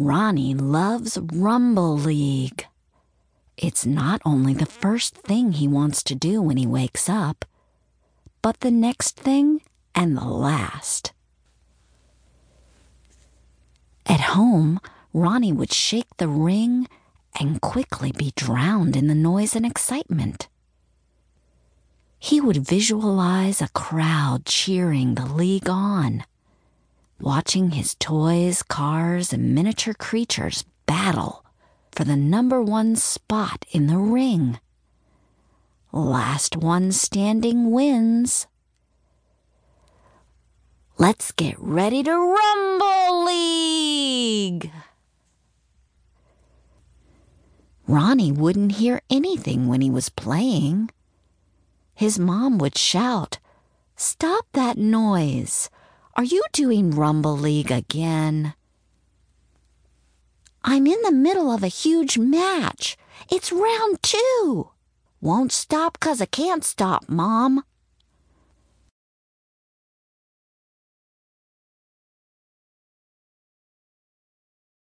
Ronnie loves Rumble League. It's not only the first thing he wants to do when he wakes up, but the next thing and the last. At home, Ronnie would shake the ring and quickly be drowned in the noise and excitement. He would visualize a crowd cheering the league on, watching his toys, cars, and miniature creatures battle for the number one spot in the ring. Last one standing wins. Let's get ready to rumble league! Ronnie wouldn't hear anything when he was playing. His mom would shout, Stop that noise! Are you doing Rumble League again? I'm in the middle of a huge match. It's round two. Won't stop 'cause I can't stop, Mom.